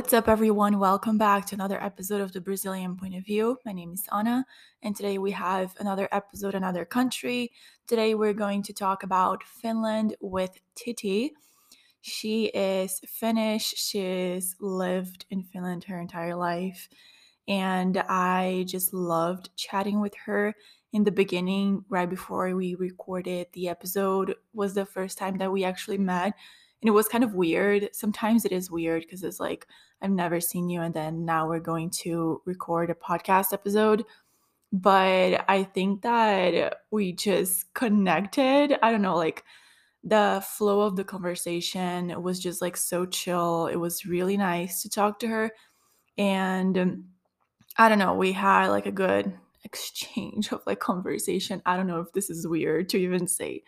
What's up, everyone? Welcome back to another episode of the Brazilian Point of View. My name is Anna, and today we have another episode, another country. Today we're going to talk about Finland with Tytti. She is Finnish, she's lived in Finland her entire life, and I just loved chatting with her. In the beginning, right before we recorded the episode, was the first time that we actually met and it was kind of weird. Sometimes it is weird because it's like I've never seen you, and then now we're going to record a podcast episode. But I think that we just connected. I don't know, like the flow of the conversation was just like so chill. It was really nice to talk to her. And I don't know, we had like a good exchange of like conversation. I don't know if this is weird to even say.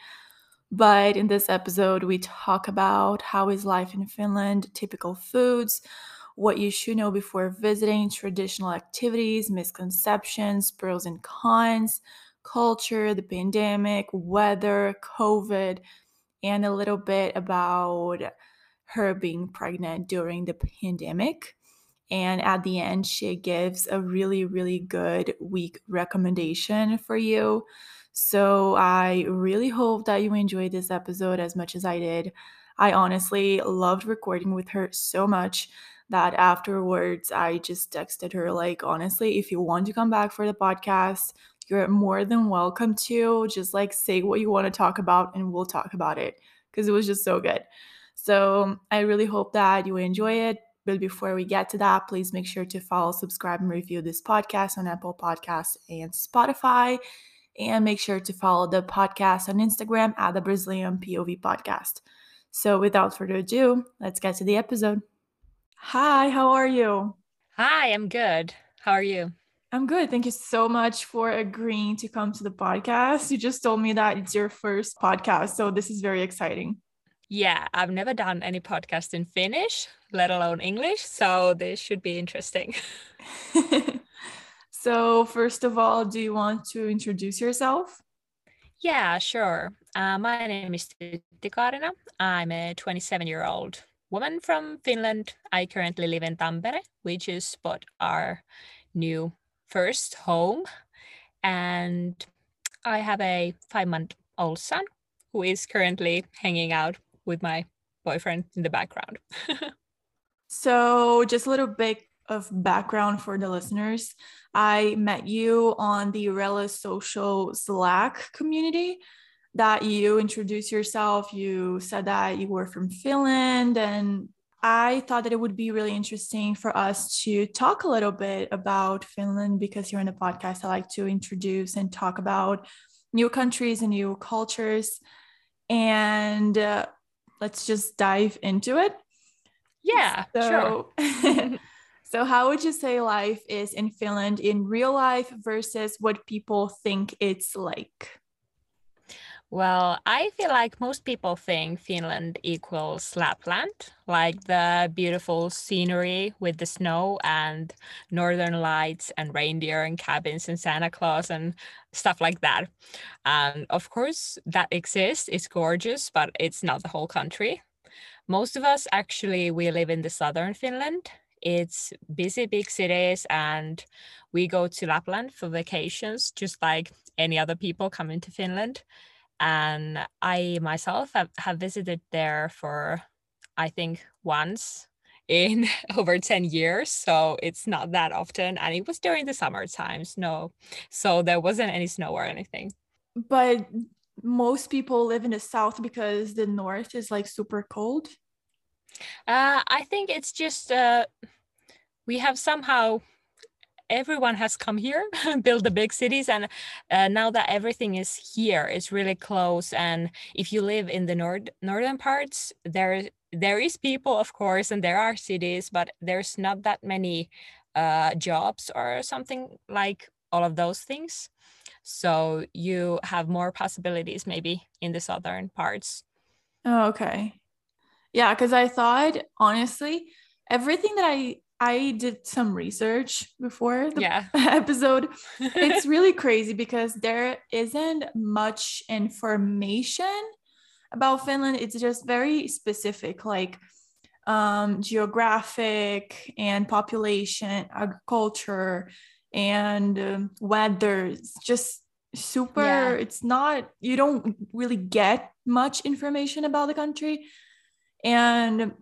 But in this episode, we talk about how is life in Finland, typical foods, what you should know before visiting, traditional activities, misconceptions, pros and cons, culture, the pandemic, weather, COVID, and a little bit about her being pregnant during the pandemic. And at the end, she gives a really, really good week recommendation for you. So I really hope that you enjoyed this episode as much as I did. I honestly loved recording with her so much that afterwards I just texted her, like, honestly, if you want to come back for the podcast, you're more than welcome to. Just like say what you want to talk about and we'll talk about it because it was just so good. So I really hope that you enjoy it. But before we get to that, please make sure to follow, subscribe, and review this podcast on Apple Podcasts and Spotify. And make sure to follow the podcast on Instagram at the Brazilian POV Podcast. So without further ado, let's get to the episode. Hi, how are you? Hi, I'm good. How are you? I'm good. Thank you so much for agreeing to come to the podcast. You just told me that it's your first podcast, so this is very exciting. Yeah, I've never done any podcast in Finnish, let alone English, so this should be interesting. so, first of all, do you want to introduce yourself? Yeah, sure. Uh, my name is Tytti Kaarina. I'm a 27 year old woman from Finland. I currently live in Tampere, which is what our new first home. And I have a five month old son who is currently hanging out with my boyfriend in the background. so, just a little bit of background for the listeners. I met you on the Rela Social Slack community that you introduced yourself. You said that you were from Finland, and I thought that it would be really interesting for us to talk a little bit about Finland because here in the podcast, I like to introduce and talk about new countries and new cultures. And uh, let's just dive into it. Yeah, so, sure. so, how would you say life is in Finland in real life versus what people think it's like? Well, I feel like most people think Finland equals Lapland, like the beautiful scenery with the snow and northern lights and reindeer and cabins and Santa Claus and stuff like that. And of course, that exists, it's gorgeous, but it's not the whole country. Most of us actually we live in the southern Finland. It's busy big cities and we go to Lapland for vacations just like any other people coming to Finland and I myself have, have visited there for, I think, once in over 10 years. So it's not that often. And it was during the summer times. No. So there wasn't any snow or anything. But most people live in the south because the north is like super cold. Uh, I think it's just uh, we have somehow everyone has come here build the big cities and uh, now that everything is here it's really close. And if you live in the nord northern parts there there is people of course and there are cities but there's not that many uh, jobs or something like all of those things. So you have more possibilities maybe in the southern parts. Oh, okay yeah because i thought honestly everything that i I did some research before the yeah. episode. it's really crazy because there isn't much information about Finland. It's just very specific. Like um, geographic and population, agriculture, and um, weather. It's just super, yeah. it's not, you don't really get much information about the country. And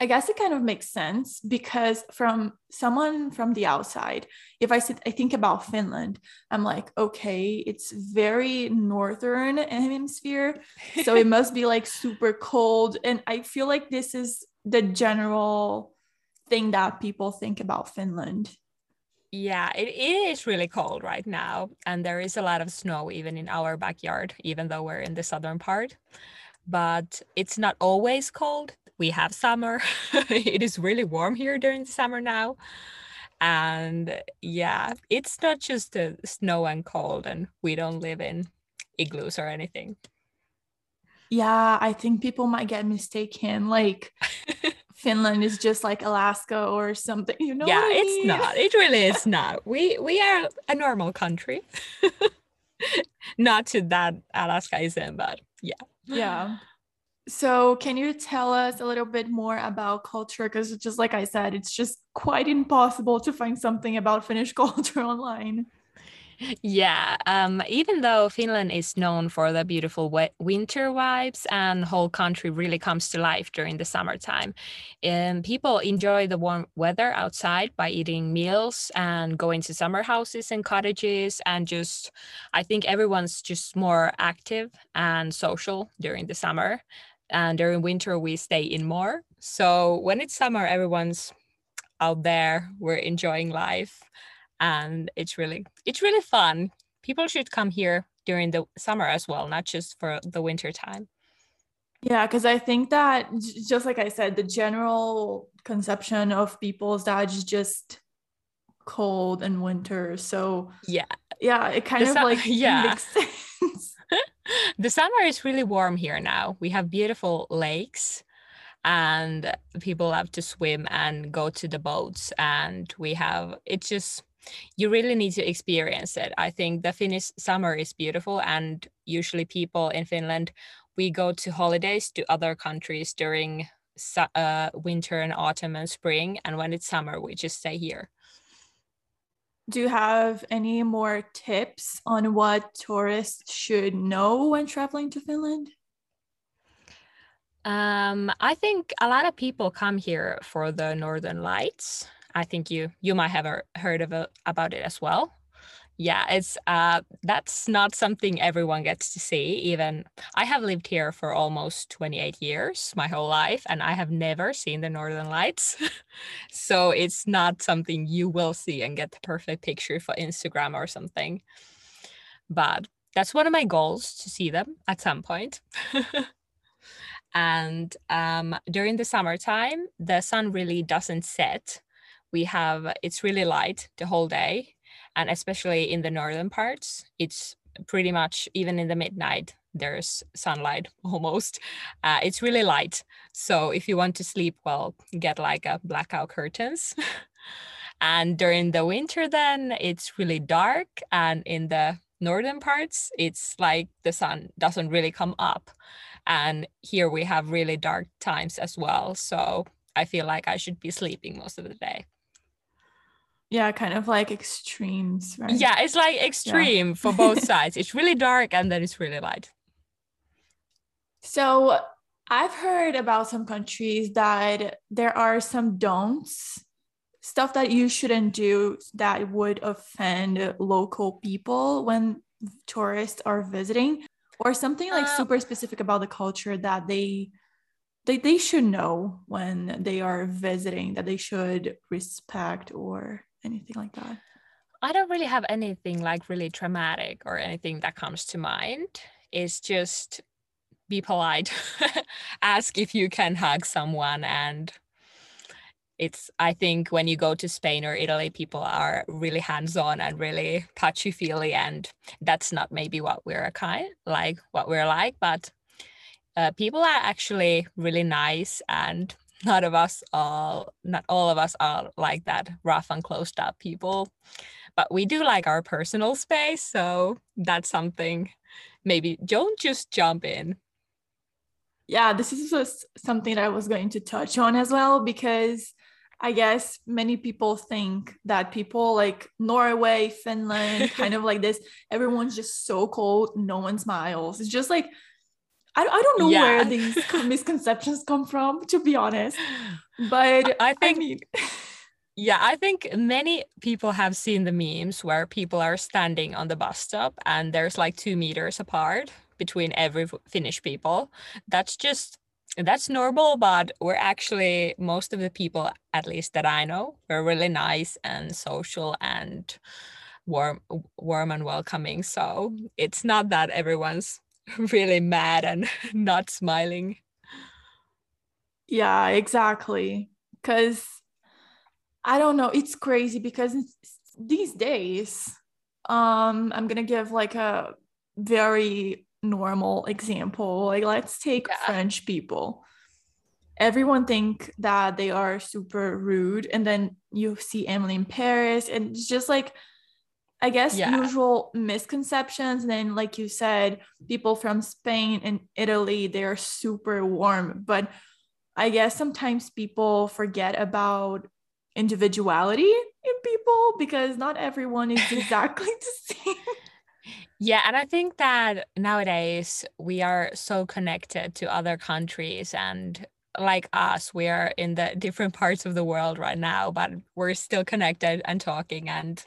I guess it kind of makes sense because from someone from the outside, if I sit, I think about Finland, I'm like, okay, it's very northern hemisphere, so it must be like super cold, and I feel like this is the general thing that people think about Finland. Yeah, it, it is really cold right now, and there is a lot of snow even in our backyard, even though we're in the southern part. But it's not always cold we have summer. it is really warm here during the summer now. And yeah, it's not just the snow and cold, and we don't live in igloos or anything. Yeah, I think people might get mistaken. Like Finland is just like Alaska or something. You know? Yeah, it's mean? not. It really is not. We we are a normal country. not to that Alaska is in. but yeah. Yeah. So, can you tell us a little bit more about culture? Because, just like I said, it's just quite impossible to find something about Finnish culture online. Yeah, um, even though Finland is known for the beautiful wet winter vibes and whole country really comes to life during the summertime, and um, people enjoy the warm weather outside by eating meals and going to summer houses and cottages and just, I think everyone's just more active and social during the summer and during winter we stay in more. So when it's summer everyone's out there we're enjoying life and it's really it's really fun. People should come here during the summer as well not just for the winter time. Yeah because i think that just like i said the general conception of people is that it's just cold and winter. So yeah. yeah it kind the of su- like yeah. makes sense. The summer is really warm here now. We have beautiful lakes and people love to swim and go to the boats and we have it's just you really need to experience it. I think the Finnish summer is beautiful and usually people in Finland we go to holidays to other countries during uh, winter and autumn and spring and when it's summer we just stay here do you have any more tips on what tourists should know when traveling to Finland? Um, I think a lot of people come here for the Northern Lights. I think you you might have heard of it, about it as well. Yeah it's uh that's not something everyone gets to see even i have lived here for almost 28 years my whole life and i have never seen the northern lights. So it's not something you will see and get the perfect picture for instagram or something. But that's one of my goals to see them at some point. point. And um, during the summertime the sun really doesn't set we have it's really light the whole day and especially in the northern parts it's pretty much even in the midnight there's sunlight almost. Uh, it's really light. So if you want to sleep well get like a blackout curtains. And during the winter then it's really dark and in the northern parts it's like the sun doesn't really come up. And here we have really dark times as well so i feel like i should be sleeping most of the day yeah kind of like extremes right? Yeah it's like extreme yeah. for both sides. It's really dark and then it's really light. So i've heard about some countries that there are some don'ts stuff that you shouldn't do that would offend local people when tourists are visiting or something like um, super specific about the culture that they they, they should know when they are visiting that they should respect or anything like that? I don't really have anything like really traumatic or anything that comes to mind. It's just be polite, ask if you can hug someone. And it's, I think, when you go to Spain or Italy, people are really hands on and really touchy feely. And that's not maybe what we're kind like, what we're like. But uh, people are actually really nice and not of us all not all of us are like that rough and closed up people but we do like our personal space so that's something maybe don't just jump in yeah, this is just something that I was going to touch on as well because I guess many people think that people like Norway, Finland, kind of like this, everyone's just so cold, no one smiles. It's just like, I, I don't know yeah. where these misconceptions come from, to be honest. But I think. I mean, yeah, I think many people have seen the memes where people are standing on the bus stop and there's like two meters apart between every Finnish people. That's just that's normal, but we're actually most of the people, at least that I know, we're really nice and social and warm, warm and welcoming. So it's not that everyone's really mad and not smiling. Yeah, exactly. Because I don't know, it's crazy because these days, um, I'm gonna give like a very normal example like let's take yeah. french people everyone think that they are super rude and then you see emily in paris and it's just like i guess yeah. usual misconceptions and then like you said people from spain and italy they are super warm but i guess sometimes people forget about individuality in people because not everyone is exactly the same yeah, and I think that nowadays we are so connected to other countries and like us, we are in the different parts of the world right now, but we're still connected and talking and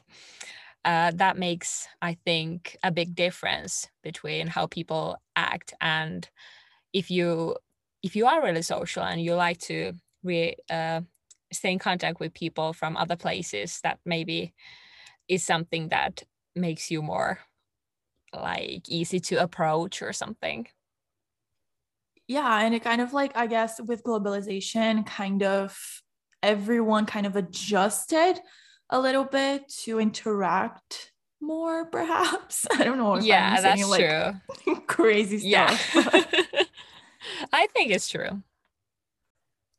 uh, that makes, I think, a big difference between how people act and if you if you are really social and you like to re, uh, stay in contact with people from other places, that maybe is something that makes you more like easy to approach or something. Yeah and it kind of like i guess with globalization kind of everyone kind of adjusted a little bit to interact more perhaps i don't know yeah I'm that's saying, true crazy stuff yeah i think it's true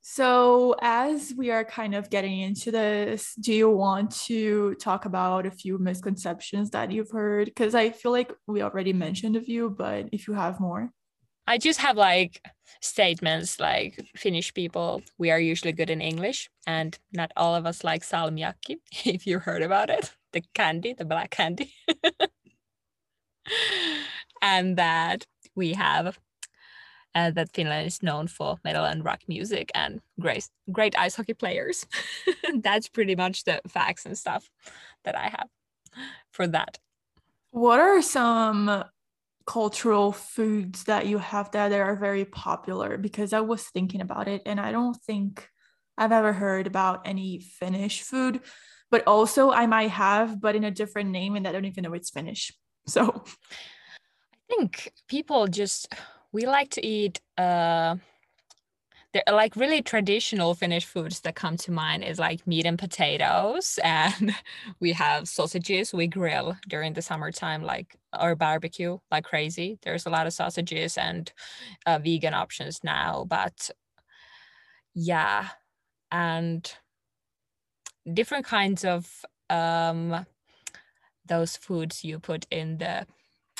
so, as we are kind of getting into this, do you want to talk about a few misconceptions that you've heard? Because I feel like we already mentioned a few, but if you have more. I just have like statements like Finnish people, we are usually good in English, and not all of us like salmiakki, if you heard about it, the candy, the black candy. and that we have uh, that Finland is known for metal and rock music and great great ice hockey players. That's pretty much the facts and stuff that I have for that. What are some cultural foods that you have there that are very popular? Because I was thinking about it and I don't think I've ever heard about any Finnish food, but also I might have, but in a different name and I don't even know it's Finnish. So I think people just we like to eat uh like really traditional Finnish foods that come to mind is like meat and potatoes, and we have sausages we grill during the summertime, like or barbecue like crazy. There's a lot of sausages and uh, vegan options now, but yeah, and different kinds of um, those foods you put in the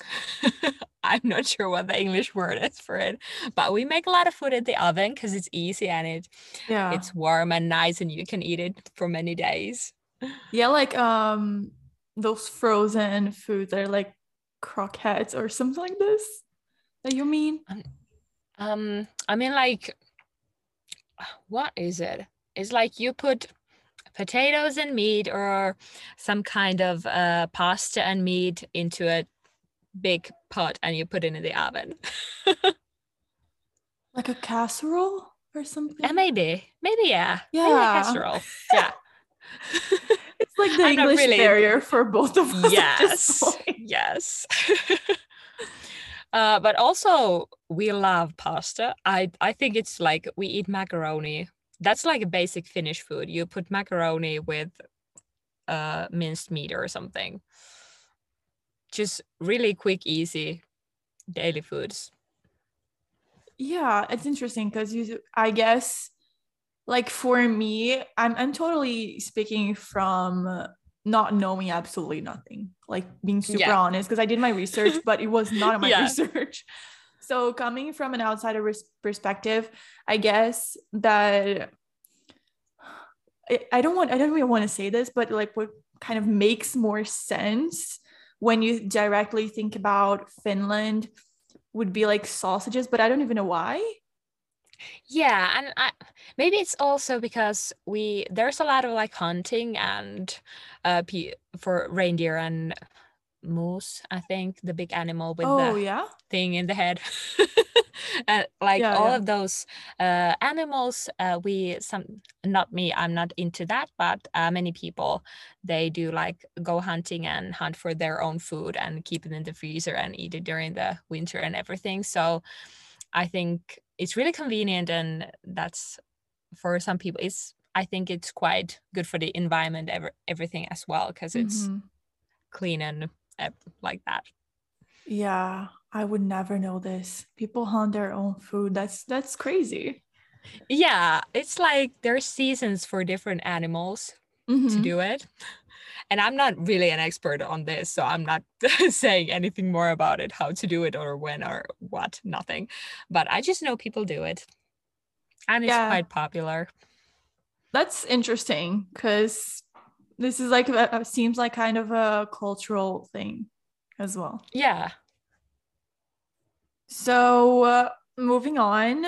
I'm not sure what the English word is for it, but we make a lot of food in the oven because it's easy and it yeah it's warm and nice and you can eat it for many days. Yeah, like um those frozen foods that are like croquettes or something like this that you mean? Um, um I mean like what is it? It's like you put potatoes and meat or some kind of uh, pasta and meat into a big pot and you put it in the oven. like a casserole or something? Yeah, maybe. Maybe, yeah. Yeah. Maybe a casserole. Yeah. it's like the I'm English really... barrier for both of us. Yes. Yes. uh, but also, we love pasta. I, I think it's like we eat macaroni. That's like a basic Finnish food. You put macaroni with uh, minced meat or something just really quick, easy daily foods. Yeah, it's interesting because you, I guess, like for me, I'm I'm totally speaking from not knowing absolutely nothing, like being super yeah. honest, because I did my research, but it was not my yeah. research. so coming from an outsider perspective, I guess that I, I don't want I don't even want to say this, but like what kind of makes more sense when you directly think about Finland would be like sausages, but I don't even know why. Yeah, and I, maybe it's also because we there's a lot of like hunting and uh for reindeer and moose, I think, the big animal with Oh the yeah. thing in the head. uh, like Yeah, all yeah. of those uh, animals, uh, we some not me, I'm not into that, but uh, many people they do like go hunting and hunt for their own food and keep it in the freezer and eat it during the winter and everything. So I think it's really convenient and that's for some people it's I think it's quite good for the environment ever, everything as well because it's Mhm. clean and like that. Yeah, I would never know this. People hunt their own food. That's that's crazy. Yeah, it's like there's seasons for different animals to Mhm. do it. And I'm not really an expert on this, so I'm not saying anything more about it, how to do it or when or what, nothing. But I just know people do it. And it's Yeah. quite popular. That's interesting because this is like a, a- seems like kind of a cultural thing as well. Yeah. So, uh, moving on,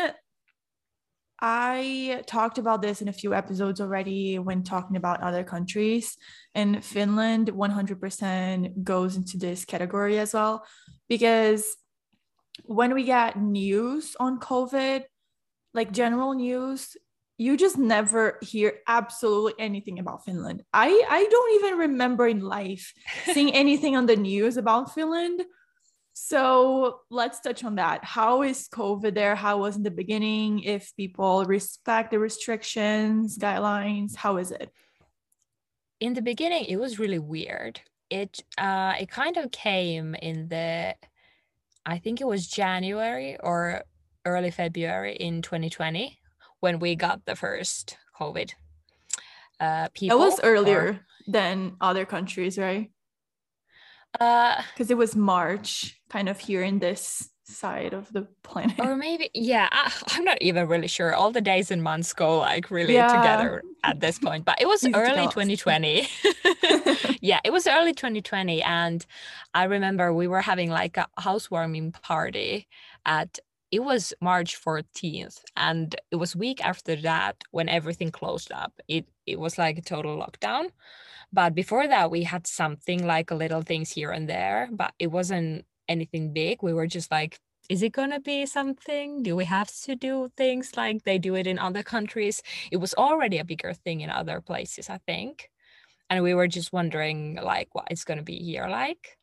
I talked about this in a few episodes already when talking about other countries, and Finland 100% goes into this category as well because when we get news on COVID, like general news, you just never hear absolutely anything about Finland. I I don't even remember in life seeing anything on the news about Finland. So let's touch on that. How is COVID there? How was in the beginning? If people respect the restrictions, guidelines, how is it? in the beginning it was really weird it uh it kind of came in the i think it was january or early february in 2020 when we got the first covid uh It people was or- earlier than other countries, right? uh Because it was March, kind of here in this side of the planet. or maybe yeah I, i'm not even really sure all the days and months go like really Yeah. together at this point but it was early 2020 yeah it was early 2020 and i remember we were having like a housewarming party at it was march 14th and it was week after that when everything closed up. It it was like a total lockdown but before that we had something like little things here and there but it wasn't anything big. We were just like is it going to be something? Do we have to do things like they do it in other countries? It was already a bigger thing in other places i think and we were just wondering like what it's going to be here like.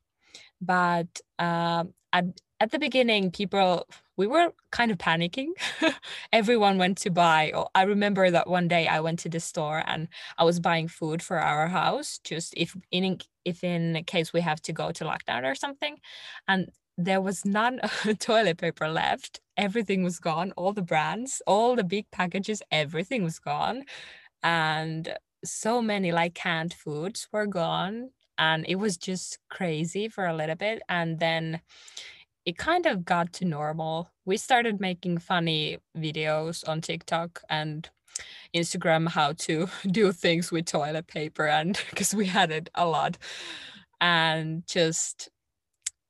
But um, at, at the beginning people we were kind of panicking. Everyone went to buy i remember that one day i went to the store and i was buying food for our house just if in if in case we have to go to lockdown or something. And there was none toilet paper left. Everything was gone all the brands all the big packages everything was gone. And so many like canned foods were gone. And it was just crazy for a little bit. And then it kind of got to normal. We started making funny videos on tiktok and instagram how to do things with toilet paper and because we had it a lot. And just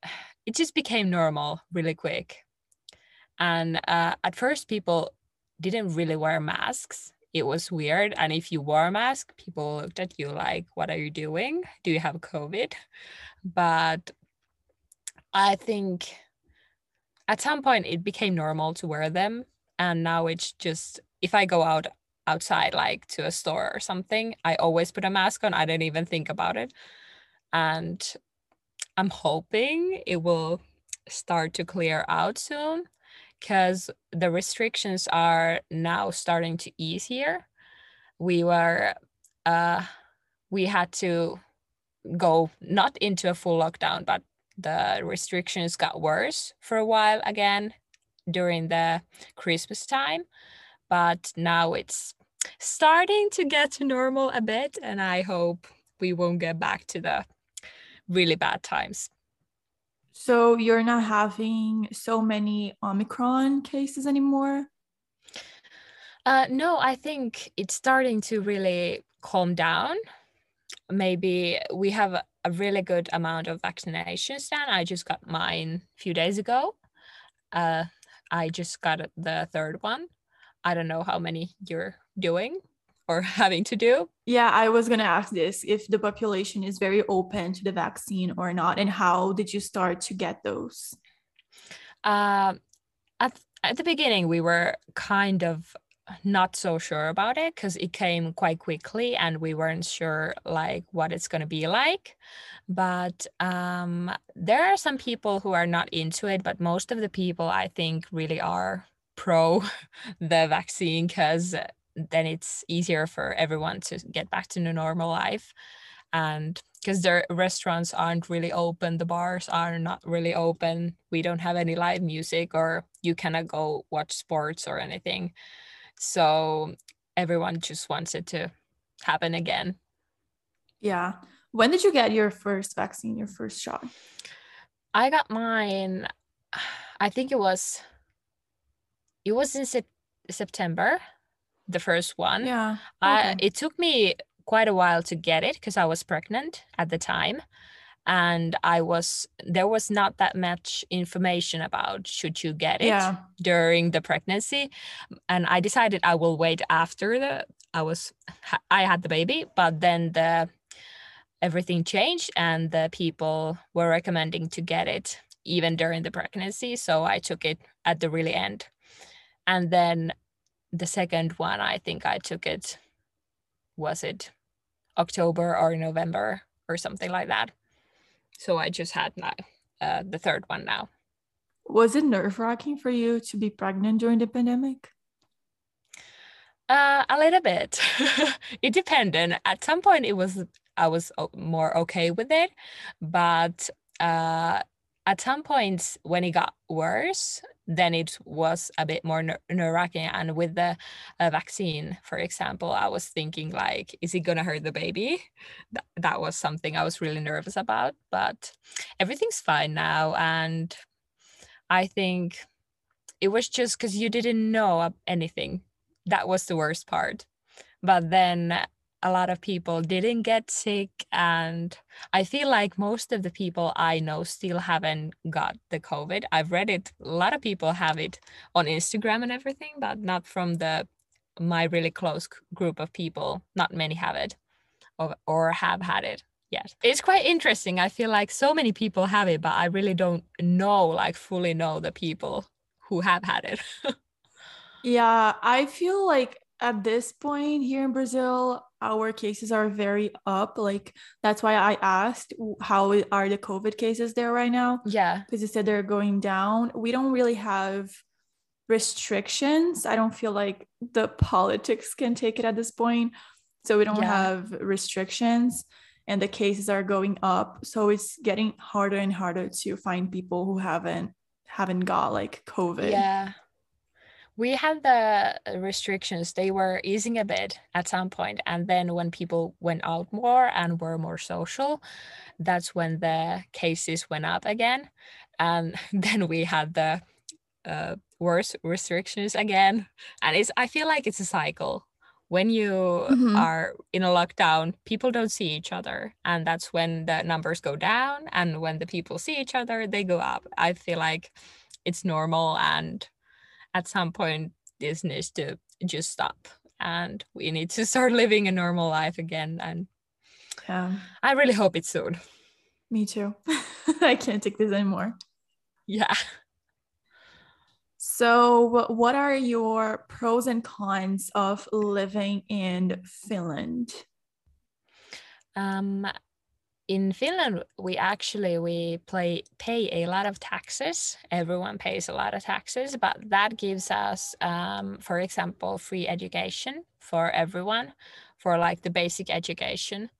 it just became normal really quick. And uh, at first people didn't really wear masks. It was weird. And if you wore a mask people looked at you like what are you doing? Do you have covid? But i think at some point it became normal to wear them and now it's just if i go out outside like to a store or something i always put a mask on. I don't even think about it. And i'm hoping it will start to clear out soon because the restrictions are now starting to ease here. We were uh we had to go not into a full lockdown but the restrictions got worse for a while again during the christmas time but now it's starting to get to normal a bit and i hope we won't get back to the really bad times So you're not having so many Omicron cases anymore? Uh, no, I think it's starting to really calm down. Maybe we have a, really good amount of vaccinations done. I just got mine a few days ago. Uh, I just got the third one. I don't know how many you're doing or having to do. Yeah, I was going to ask this if the population is very open to the vaccine or not, and how did you start to get those? Uh, at, at the beginning, we were kind of not so sure about it because it came quite quickly and we weren't sure like what it's going to be like. But um, there are some people who are not into it but most of the people i think really are pro the vaccine because then it's easier for everyone to get back to the normal life. And because the restaurants aren't really open the bars are not really open we don't have any live music or you cannot go watch sports or anything so everyone just wants it to happen again yeah when did you get your first vaccine your first shot i got mine i think it was it was in sep- september the first one. Yeah. Okay. it took me quite a while to get it because I was pregnant at the time. And I was there was not that much information about should you get it yeah. during the pregnancy. And I decided I will wait after the I was I had the baby, but then the everything changed and the people were recommending to get it even during the pregnancy. So I took it at the really end. And then the second one, I think I took it, was it October or November or something like that. So I just had my, uh, the third one now. Was it nerve wracking for you to be pregnant during the pandemic? Uh, a little bit. it depended. At some point, it was I was more okay with it, but uh, at some points when it got worse, then it was a bit more nerve wracking. And with the uh, vaccine, for example, I was thinking like, is it gonna hurt the baby? Th- that was something I was really nervous about. But everything's fine now, and I think it was just because you didn't know anything. That was the worst part. But then a lot of people didn't get sick and i feel like most of the people i know still haven't got the covid. I've read it a lot of people have it on instagram and everything but not from the my really close group of people. Not many have it or, or have had it yet. It's quite interesting. I feel like so many people have it but i really don't know like fully know the people who have had it. Yeah i feel like at this point here in brazil our cases are very up. Like that's why I asked how are the COVID cases there right now? Yeah. Because you said they're going down. We don't really have restrictions. I don't feel like the politics can take it at this point. So we don't yeah. have restrictions and the cases are going up. So it's getting harder and harder to find people who haven't haven't got like COVID. Yeah we had the restrictions they were easing a bit at some point and then when people went out more and were more social that's when the cases went up again and then we had the uh, worse restrictions again and it's i feel like it's a cycle when you mm-hmm. are in a lockdown people don't see each other and that's when the numbers go down and when the people see each other they go up i feel like it's normal and at some point this needs to just stop and we need to start living a normal life again and yeah. I really hope it's soon. Me too. I can't take this anymore. Yeah. So what are your pros and cons of living in finland? Um in Finland, we actually we play pay a lot of taxes. Everyone pays a lot of taxes, but that gives us, um, for example, free education for everyone, for like the basic education,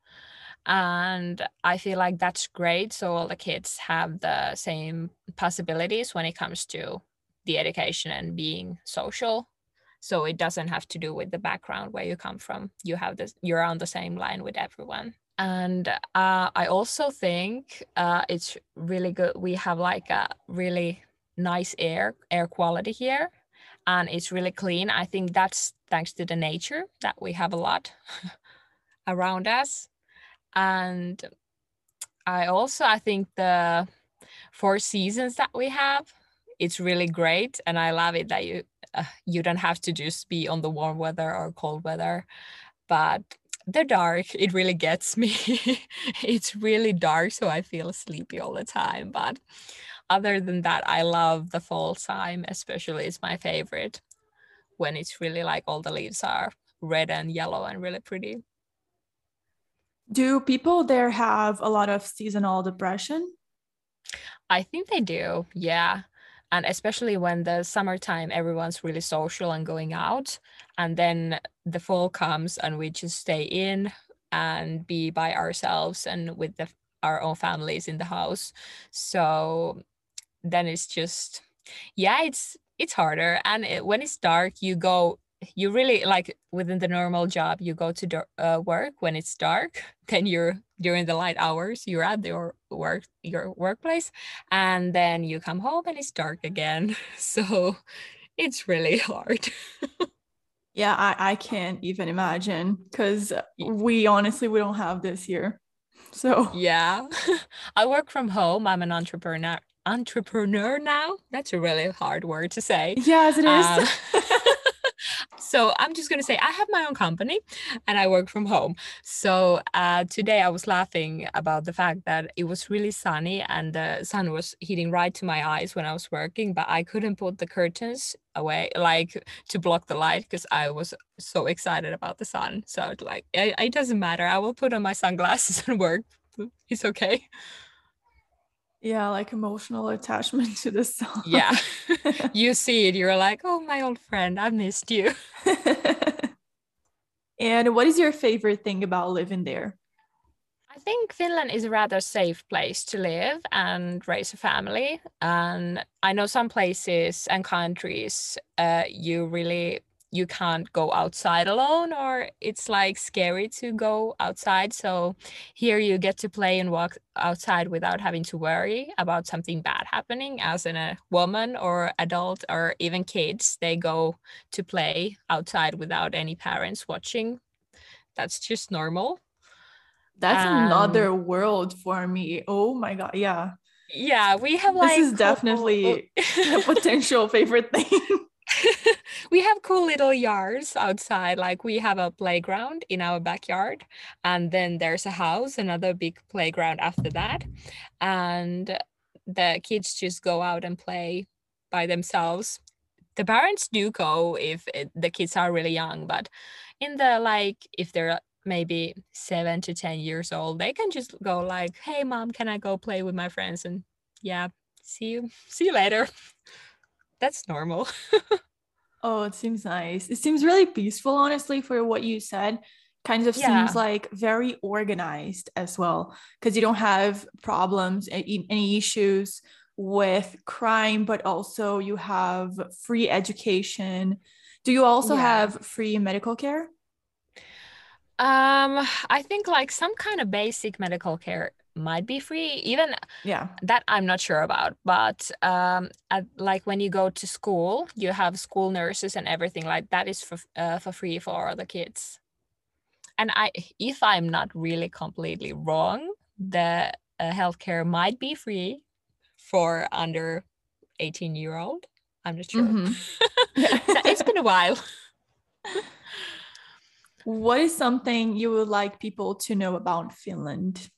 and I feel like that's great. So all the kids have the same possibilities when it comes to the education and being social. So it doesn't have to do with the background where you come from. You have this. You're on the same line with everyone and uh, I also think uh, it's really good. We have like a really nice air air quality here, and it's really clean. I think that's thanks to the nature that we have a lot around us, and I also I think the four seasons that we have it's really great and i love it that you uh, you don't have to just be on the warm weather or cold weather but the dark it really gets me. It's really dark so i feel sleepy all the time but other than that i love the fall time especially it's my favorite when it's really like all the leaves are red and yellow and really pretty. Do people there have a lot of seasonal depression? I think they do yeah. And especially when the summertime everyone's really social and going out and then the fall comes and we just stay in and be by ourselves and with the, our own families in the house. So then it's just yeah it's it's harder. And it, when it's dark you go you really like within the normal job you go to uh, work. When it's dark then you're during the light hours you're at your work your workplace. And then you come home and it's dark again. So it's really hard yeah i, I can't even imagine because we honestly we don't have this here. So yeah. I work from home. I'm an entrepreneur entrepreneur now. That's a really hard word to say. Yes it is. Um, so I'm just going to say I have my own company and I work from home. So uh, today I was laughing about the fact that it was really sunny and the sun was hitting right to my eyes when I was working, but I couldn't put the curtains away like to block the light because I was so excited about the sun. So like it, it doesn't matter. I will put on my sunglasses and work. It's okay. Yeah, like emotional attachment to the song. Yeah. you see it, you're like, oh, my old friend, I missed you. and what is your favorite thing about living there? I think Finland is a rather safe place to live and raise a family. And I know some places and countries uh, you really you can't go outside alone or it's like scary to go outside so here you get to play and walk outside without having to worry about something bad happening as in a woman or adult or even kids they go to play outside without any parents watching. That's just normal. That's um, another world for me. Oh my god yeah. Yeah we have like this is definitely a potential favorite thing we have cool little yards outside. Like we have a playground in our backyard, and then there's a house, another big playground after that. And the kids just go out and play by themselves. The parents do go if it, the kids are really young, but in the like, if they're maybe seven to 10 years old, they can just go like, hey, mom, can I go play with my friends? And yeah, see you, see you later. That's normal. Oh, it seems nice. It seems really peaceful, honestly, for what you said. Kind of yeah. seems like very organized as well, because you don't have problems, any issues with crime, but also you have free education. Do you also yeah. have free medical care? Um, I think like some kind of basic medical care might be free even yeah. that i'm not sure about but um at, like when you go to school you have school nurses and everything like that is for uh, for free for the kids. And i if i'm not really completely wrong the uh, healthcare might be free for under 18 year old. I'm not sure. Mm-hmm. it's been a while. What is something you would like people to know about finland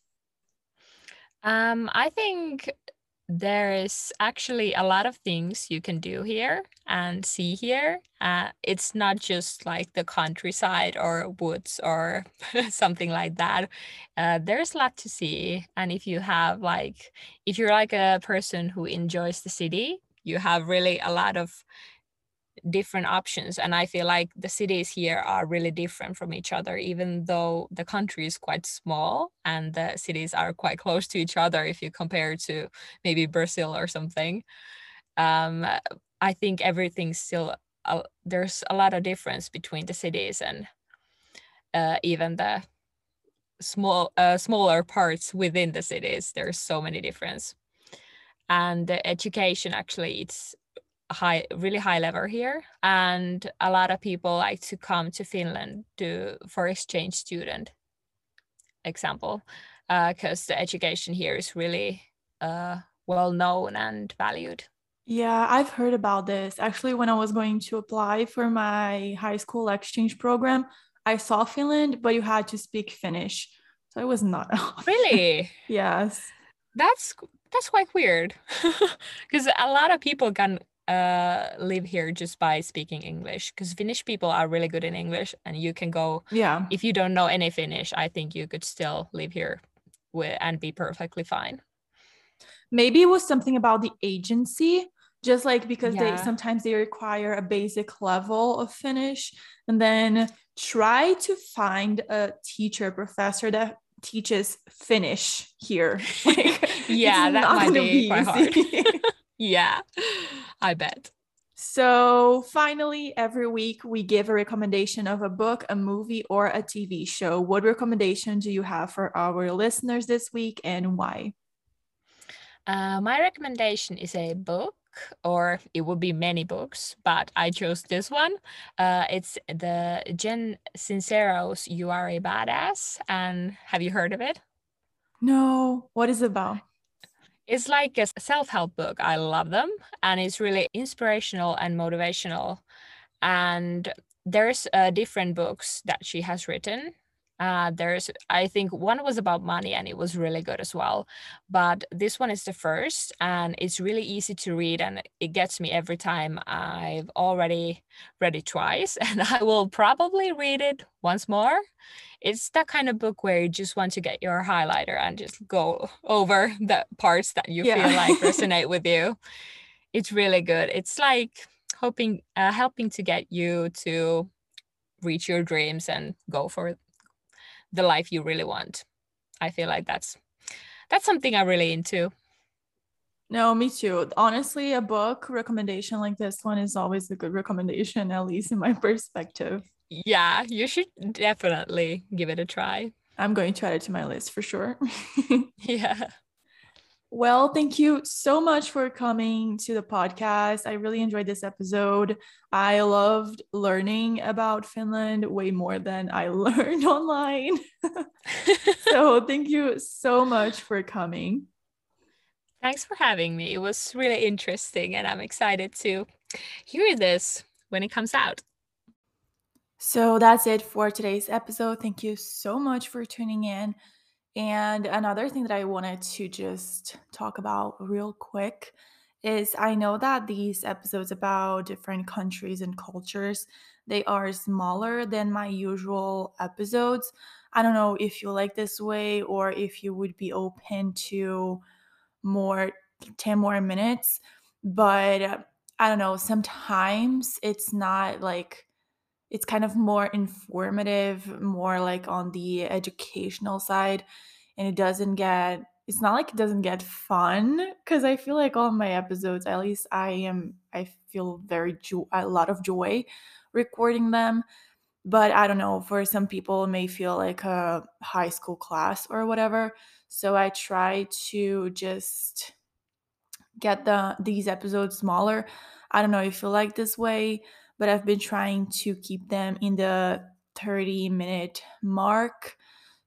um, I think there is actually a lot of things you can do here and see here. Uh, it's not just like the countryside or woods or something like that. Uh, there's a lot to see. And if you have like, if you're like a person who enjoys the city, you have really a lot of different options and i feel like the cities here are really different from each other even though the country is quite small and the cities are quite close to each other if you compare to maybe brazil or something. Um, i think everything's still uh, there's a lot of difference between the cities and uh, even the small uh, smaller parts within the cities. There's so many difference. And the education actually it's high really high level here and a lot of people like to come to finland to for exchange student example because uh, the education here is really uh, well known and valued. Yeah i've heard about this. Actually when i was going to apply for my high school exchange program i saw finland but you had to speak finnish so it was not really? Yes. That's that's quite weird. Because a lot of people can uh live here just by speaking english because finnish people are really good in english and you can go yeah. if you don't know any finnish i think you could still live here with and be perfectly fine. Maybe it was something about the agency just like because yeah. they sometimes they require a basic level of finnish and then try to find a teacher professor that teaches finnish here. Like, yeah that might be, be quite hard yeah I bet. So, finally, every week we give a recommendation of a book, a movie, or a TV show. What recommendation do you have for our listeners this week and why? Uh, my recommendation is a book, or it would be many books, but I chose this one. Uh, it's the Jen Sincero's You Are a Badass. And have you heard of it? No. What is it about? It's like a self help book. I love them. And it's really inspirational and motivational. And there's uh, different books that she has written uh, there's i think one was about money and it was really good as well but this one is the first and it's really easy to read and it gets me every time i've already read it twice and i will probably read it once more it's that kind of book where you just want to get your highlighter and just go over the parts that you yeah. feel like resonate with you it's really good it's like hoping uh, helping to get you to reach your dreams and go for the life you really want. I feel like that's that's something I'm really into. No, me too. Honestly, a book recommendation like this one is always a good recommendation, at least in my perspective. Yeah, you should definitely give it a try. I'm going to add it to my list for sure. yeah. Well, thank you so much for coming to the podcast. I really enjoyed this episode. I loved learning about Finland way more than I learned online. so, thank you so much for coming. Thanks for having me. It was really interesting, and I'm excited to hear this when it comes out. So, that's it for today's episode. Thank you so much for tuning in. And another thing that I wanted to just talk about real quick is I know that these episodes about different countries and cultures they are smaller than my usual episodes. I don't know if you like this way or if you would be open to more 10 more minutes, but I don't know, sometimes it's not like it's kind of more informative, more like on the educational side. And it doesn't get, it's not like it doesn't get fun because I feel like all my episodes, at least I am, I feel very, jo- a lot of joy recording them. But I don't know, for some people, may feel like a high school class or whatever. So I try to just get the these episodes smaller. I don't know if you like this way but I've been trying to keep them in the 30 minute mark.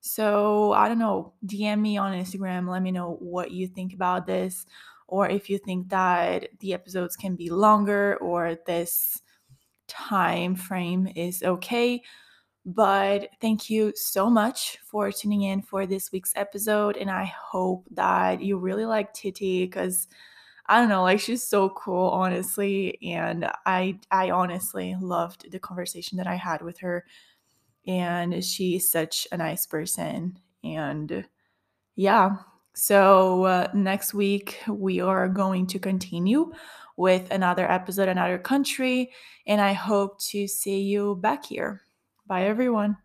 So I don't know, DM me on Instagram, let me know what you think about this, or if you think that the episodes can be longer or this time frame is okay. But thank you so much for tuning in for this week's episode. And I hope that you really like Tytti because I don't know, like she's so cool, honestly. And I I honestly loved the conversation that I had with her. And she's such a nice person. And yeah. So uh, next week we are going to continue with another episode, another country. And I hope to see you back here. Bye everyone.